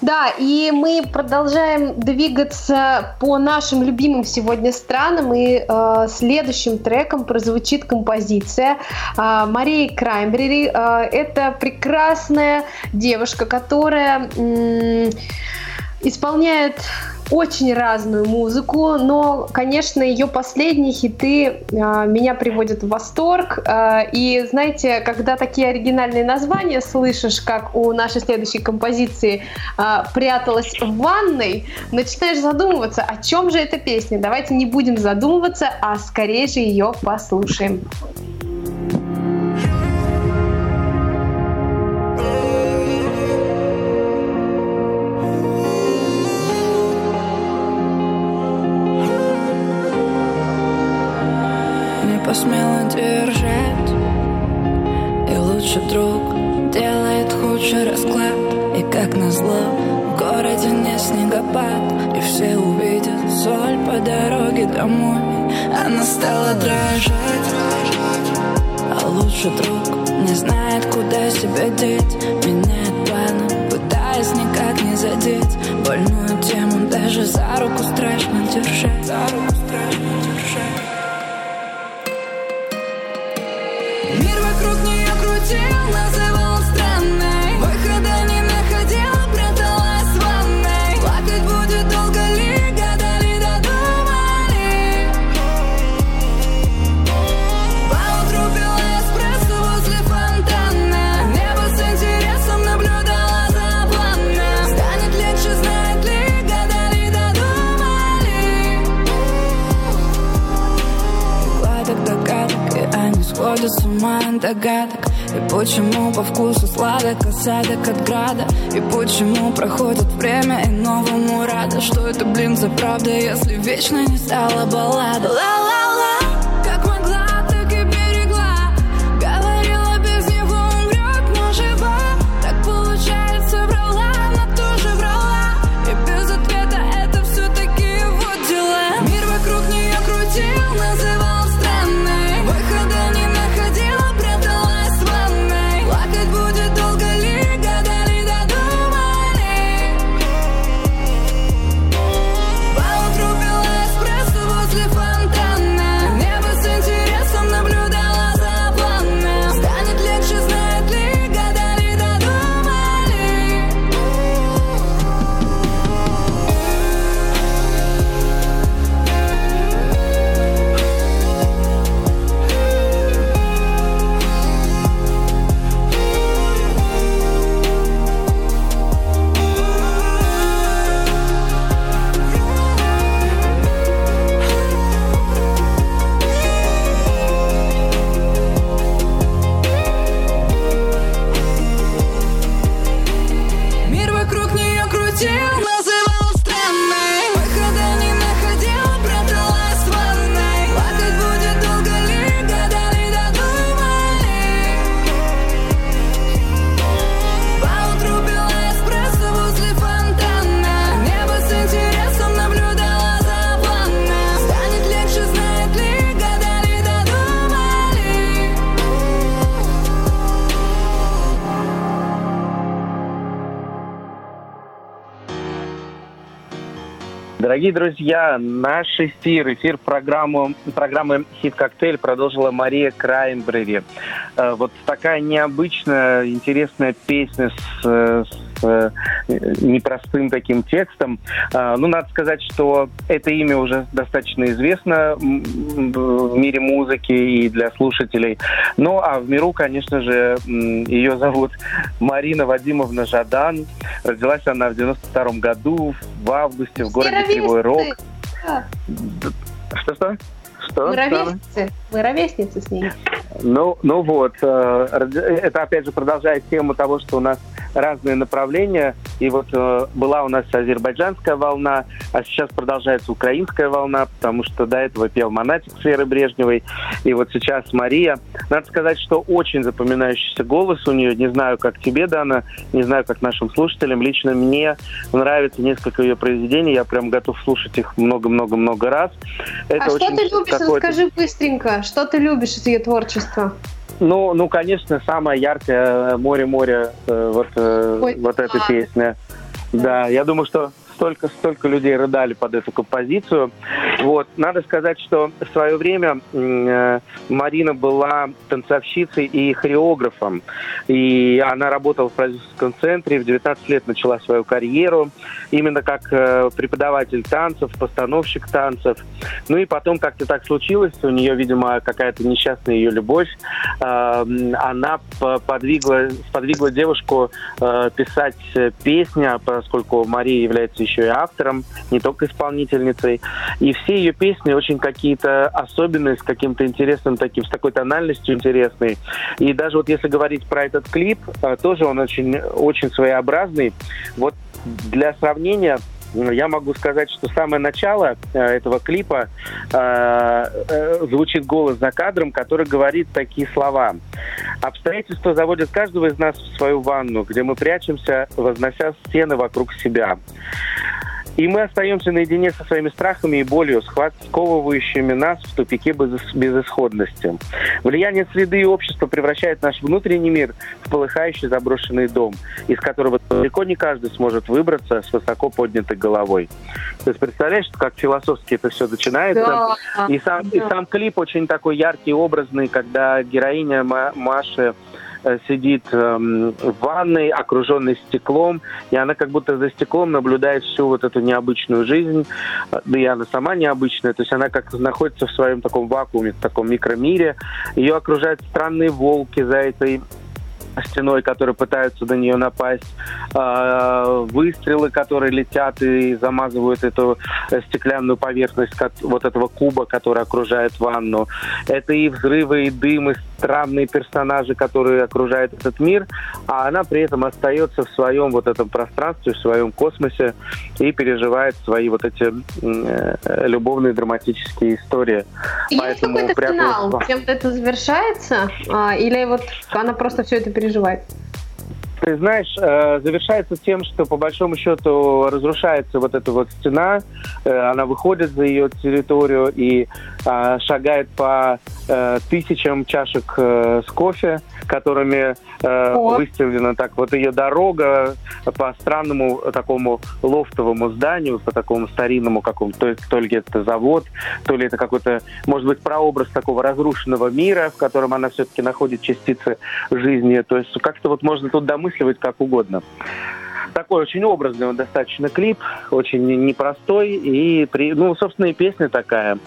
Да, и мы продолжаем двигаться по нашим любимым сегодня странам, и э, следующим треком прозвучит композиция э, Марии Краймбери. Э, это прекрасная девушка, которая э, исполняет очень разную музыку, но, конечно, ее последние хиты э, меня приводят в восторг. Э, и знаете, когда такие оригинальные названия слышишь, как у нашей следующей композиции э, «Пряталась в ванной», начинаешь задумываться, о чем же эта песня. Давайте не будем задумываться, а скорее же ее послушаем.
И лучший друг делает худший расклад. И как назло в городе не снегопад. И все увидят соль по дороге домой. Она стала дрожать. А лучший друг не знает, куда себя деть. Меняет планы, пытаясь никак не задеть. Больную тему даже за руку страшно держать. За руку страшно держать ума догадок. И почему по вкусу сладок осадок от града? И почему проходит время и новому рада? Что это, блин, за правда, если вечно не стала баллада? Ла-ла-ла
Дорогие друзья, наш эфир, эфир программы, программы «Хит Коктейль» продолжила Мария Краймбрери. Э, вот такая необычная, интересная песня с, с э, непростым таким текстом. Э, ну, надо сказать, что это имя уже достаточно известно в мире музыки и для слушателей. Ну, а в миру, конечно же, ее зовут Марина Вадимовна Жадан. Родилась она в 92 году, в августе, в городе Кривой Рог. Что-что?
Что? Мы ровесницы. Мы ровесницы с ней.
Ну, ну вот, э, это опять же продолжает тему того, что у нас разные направления. И вот э, была у нас азербайджанская волна, а сейчас продолжается украинская волна, потому что до этого пел Монатик с Верой Брежневой. И вот сейчас Мария. Надо сказать, что очень запоминающийся голос у нее. Не знаю, как тебе, Дана, не знаю, как нашим слушателям. Лично мне нравится несколько ее произведений. Я прям готов слушать их много-много-много раз.
Это а что ты любишь? Расскажи быстренько. Что ты любишь из ее творчества?
Ну, ну, конечно, самая яркая «Море-море», э, вот, э, Ой, вот эта песня. Да, я думаю, что столько, столько людей рыдали под эту композицию. Вот. Надо сказать, что в свое время э, Марина была танцовщицей и хореографом. И она работала в продюсерском центре, в 19 лет начала свою карьеру, именно как э, преподаватель танцев, постановщик танцев. Ну и потом как-то так случилось, у нее, видимо, какая-то несчастная ее любовь. Э, она подвигла, подвигла девушку э, писать песни, поскольку Мария является еще и автором, не только исполнительницей. И все ее песни очень какие-то особенные, с каким-то интересным таким, с такой тональностью интересной. И даже вот если говорить про этот клип, э, тоже он очень, очень своеобразный. Вот для сравнения, я могу сказать, что самое начало э, этого клипа э, э, звучит голос за кадром, который говорит такие слова. Обстоятельства заводят каждого из нас в свою ванну, где мы прячемся, вознося стены вокруг себя. И мы остаемся наедине со своими страхами и болью, сковывающими нас в тупике безысходности. Влияние среды и общества превращает наш внутренний мир в полыхающий заброшенный дом, из которого далеко не каждый сможет выбраться с высоко поднятой головой. То есть представляешь, как философски это все начинается. Да. И, сам, да. и сам клип очень такой яркий, образный, когда героиня Маши сидит эм, в ванной, окруженной стеклом, и она как будто за стеклом наблюдает всю вот эту необычную жизнь, да и она сама необычная, то есть она как находится в своем таком вакууме, в таком микромире. Ее окружают странные волки за этой стеной, которые пытаются на нее напасть, а, выстрелы, которые летят и замазывают эту стеклянную поверхность вот этого куба, который окружает ванну. Это и взрывы, и дым, и странные персонажи, которые окружают этот мир, а она при этом остается в своем вот этом пространстве, в своем космосе и переживает свои вот эти э, любовные драматические истории.
Есть Поэтому какой-то финал? Чем-то это завершается? А, или вот она просто все это переживает?
Ты знаешь, э, завершается тем, что по большому счету разрушается вот эта вот стена, э, она выходит за ее территорию и а, шагает по э, тысячам чашек с кофе, которыми О. выставлена так вот ее дорога по странному такому лофтовому зданию, по такому старинному какому-то, то, то ли это завод, то ли это какой-то, может быть, прообраз такого разрушенного мира, в котором она все-таки находит частицы жизни. То есть как-то вот можно тут домыслить осмысливать как угодно. Такой очень образный он достаточно клип, очень непростой, и, при, ну, собственно, и песня такая.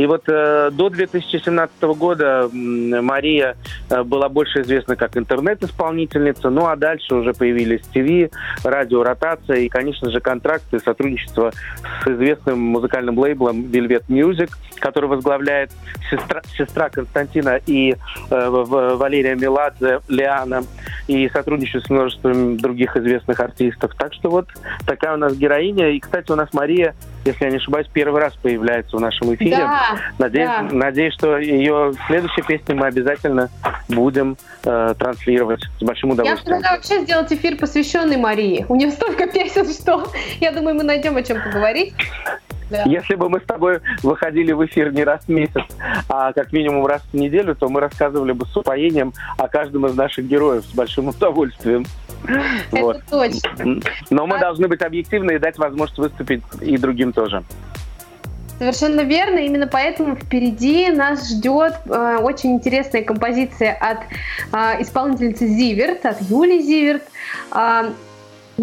И вот э, до 2017 года Мария э, была больше известна как интернет-исполнительница, ну а дальше уже появились ТВ, радиоротация и, конечно же, контракты, сотрудничество с известным музыкальным лейблом Velvet Music, который возглавляет сестра, сестра Константина и э, Валерия Меладзе, Лиана, и сотрудничество с множеством других известных артистов. Так что вот такая у нас героиня. И, кстати, у нас Мария, если я не ошибаюсь, первый раз появляется в нашем эфире. Да, Надеюсь, да. надеюсь, что ее следующей песни мы обязательно будем э, транслировать с большим удовольствием.
Я предлагаю вообще сделать эфир, посвященный Марии. У нее столько песен, что я думаю, мы найдем о чем поговорить.
Да. Если бы мы с тобой выходили в эфир не раз в месяц, а как минимум раз в неделю, то мы рассказывали бы с упоением о каждом из наших героев с большим удовольствием.
Это вот. точно.
Но мы а... должны быть объективны и дать возможность выступить и другим тоже.
Совершенно верно. Именно поэтому впереди нас ждет э, очень интересная композиция от э, исполнительницы Зиверт, от Юли Зиверт. Э,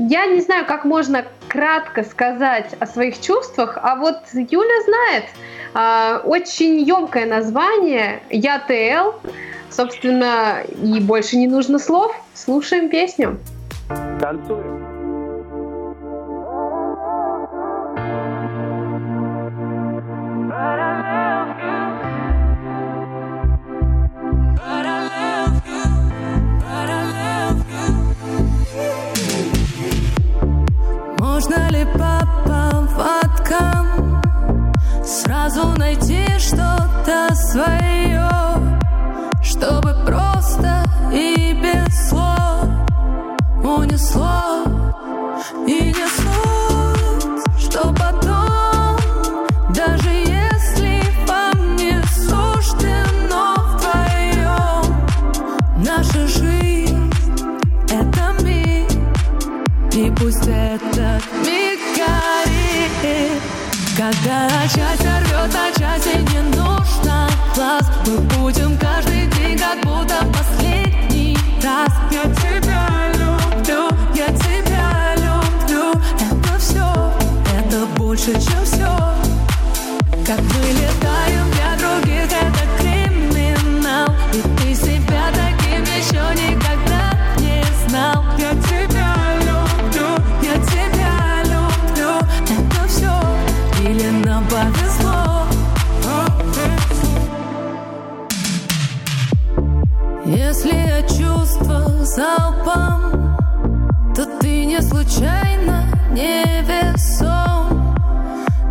я не знаю, как можно кратко сказать о своих чувствах, а вот Юля знает. Э, очень емкое название «Я ТЛ». Собственно, и больше не нужно слов. Слушаем песню.
Танцуем.
пусть Можно ли по поводкам сразу найти что-то свое? Глаз Мы будем каждый день, как будто последний раз. Я тебя люблю, я тебя люблю. Это все, это больше, чем залпом. То ты не случайно не весом.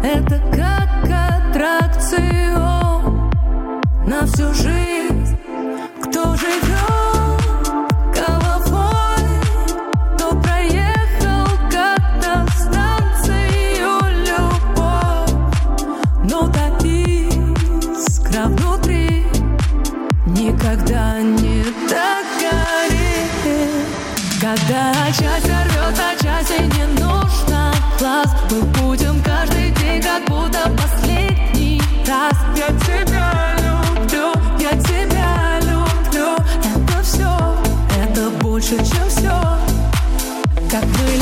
Это как аттракцион. На всю жизнь больше, чем все Как мы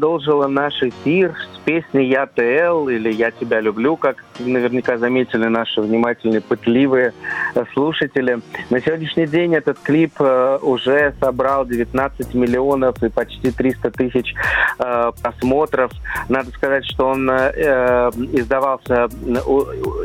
продолжила наш эфир с песней «Я ТЛ» или «Я тебя люблю», как наверняка заметили наши внимательные, пытливые э, слушатели. На сегодняшний день этот клип э, уже собрал 19 миллионов и почти 300 тысяч э, просмотров. Надо сказать, что он издавался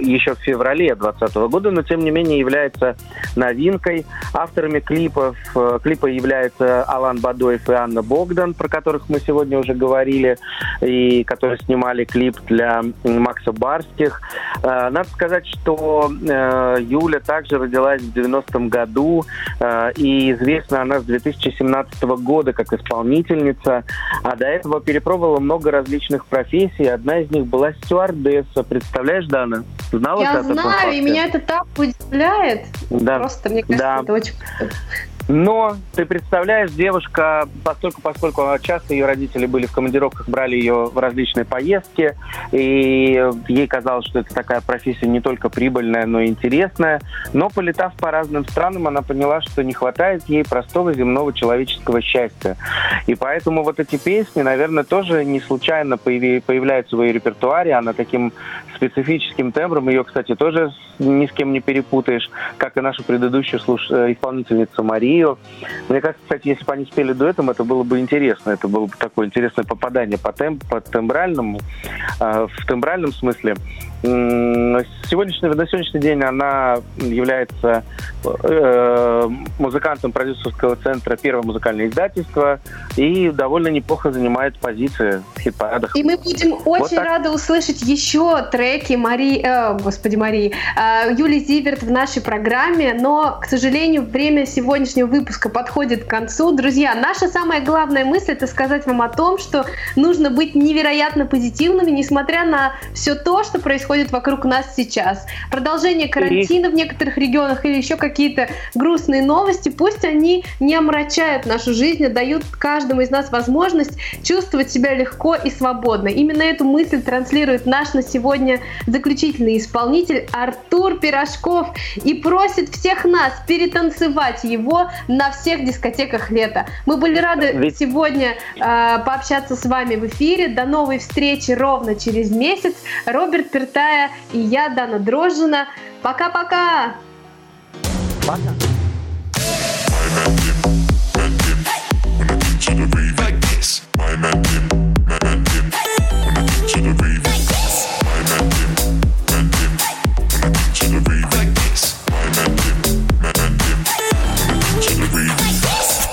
еще в феврале 2020 года, но тем не менее является новинкой. Авторами клипов, клипа являются Алан Бадоев и Анна Богдан, про которых мы сегодня уже говорили, и которые снимали клип для Макса Барских. Э, Надо сказать, что э, Юля также родилась в 90-м году, э, и известна она с 2017 года как исполнительница, а до этого перепробовала много различных профессий. Одна из них была стюардесса. Представляешь, Дана? Знала
Я знаю, и меня это так удивляет.
Да.
Просто, мне кажется,
Да.
это очень...
Но ты представляешь, девушка, поскольку, поскольку часто ее родители были в командировках, брали ее в различные поездки, и ей казалось, что это такая профессия не только прибыльная, но и интересная. Но полетав по разным странам, она поняла, что не хватает ей простого земного человеческого счастья. И поэтому вот эти песни, наверное, тоже не случайно появляются в ее репертуаре. Она таким специфическим тембром, ее, кстати, тоже ни с кем не перепутаешь, как и нашу предыдущую слуш- э, исполнительницу Марию. Мне кажется, кстати, если бы они спели дуэтом, это было бы интересно. Это было бы такое интересное попадание по, темп, по тембральному, э, в тембральном смысле. Сегодняшний, на сегодняшний день она является э, музыкантом продюсерского центра «Первое музыкальное издательство» и довольно неплохо занимает позиции в хит-парадах.
И мы будем очень
так.
рады услышать еще треки Марии, э, господи, Марии, э, Юли Зиверт в нашей программе, но, к сожалению, время сегодняшнего выпуска подходит к концу. Друзья, наша самая главная мысль это сказать вам о том, что нужно быть невероятно позитивными, несмотря на все то, что происходит вокруг нас сейчас. Продолжение карантина в некоторых регионах или еще какие-то грустные новости, пусть они не омрачают нашу жизнь, а дают каждому из нас возможность чувствовать себя легко и свободно. Именно эту мысль транслирует наш на сегодня заключительный исполнитель Артур Пирожков и просит всех нас перетанцевать его на всех дискотеках лета. Мы были рады Ведь... сегодня э, пообщаться с вами в эфире. До новой встречи ровно через месяц. Роберт Пертая и я, Дана Дрожжина. Пока-пока! Пока.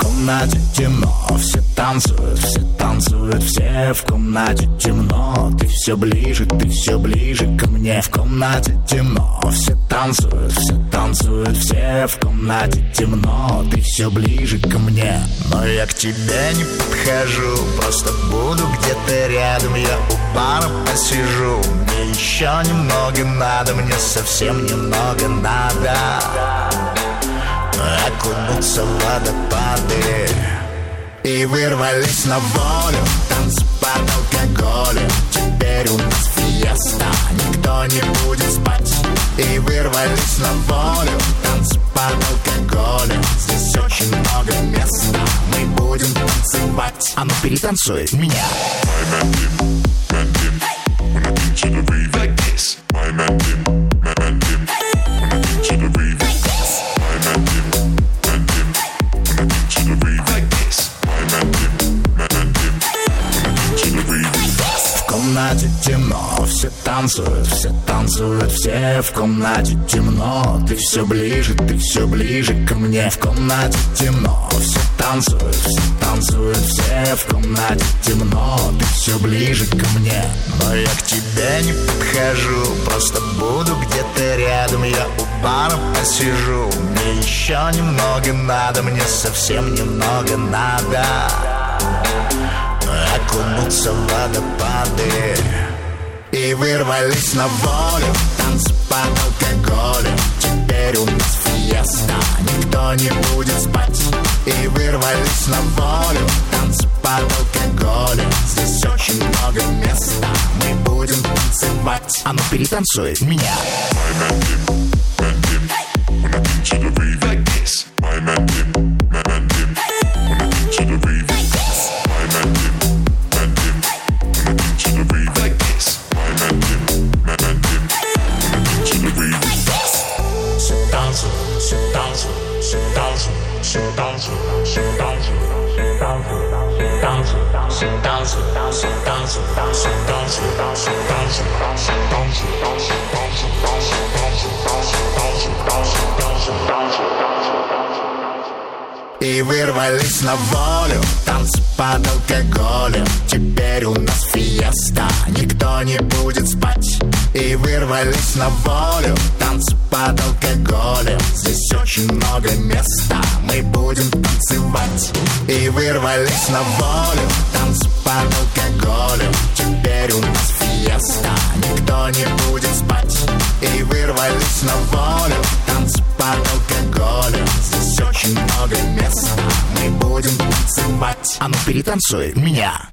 Комнате темно Все танцуют, все танцуют, все в комнате темно. Ты все ближе, ты все ближе ко мне. В комнате темно, все танцуют, все танцуют, все в комнате темно. Ты все ближе ко мне. Но я к тебе не подхожу. Просто буду где-то рядом. Я у бара посижу. Мне еще немного надо. Мне совсем немного надо. Окунуться в водопады И вырвались на волю, танцы под алкоголем. Теперь у нас фиеста, никто не будет спать. И вырвались на волю, танцы под алкоголем. Здесь очень много места, мы будем танцевать. А ну перетанцуй меня. My man, him, man, him, when I to the rave like this. My man, him, танцуют, все танцуют, все в комнате темно. Ты все ближе, ты все ближе ко мне. В комнате темно, все танцуют, все танцуют, все в комнате темно. Ты все ближе ко мне. Но я к тебе не подхожу Просто буду где-то рядом. Я у бара посижу Мне еще немного надо Мне совсем немного надо. Окунуться в водопады И вырвались на волю, танцы под алкоголем Теперь у нас фиеста, никто не будет спать И вырвались на волю, танцы под алкоголем Здесь очень много места, мы будем танцевать А ну перетанцуй меня My man, him, man, him, when I to the rave like this. My man, him, 大声大声大声大声大声大声大声大声大声 И вырвались на волю Танцы под алкоголем Теперь у нас фиеста Никто не будет спать И вырвались на волю Танцы под алкоголем Здесь очень много места Мы будем танцевать И вырвались на волю Танцы под алкоголем Теперь у нас фиеста Никто не будет спать И вырвались на волю Танцы под алкоголем Здесь очень много места. Мы будем танцевать. А ну перетанцуй меня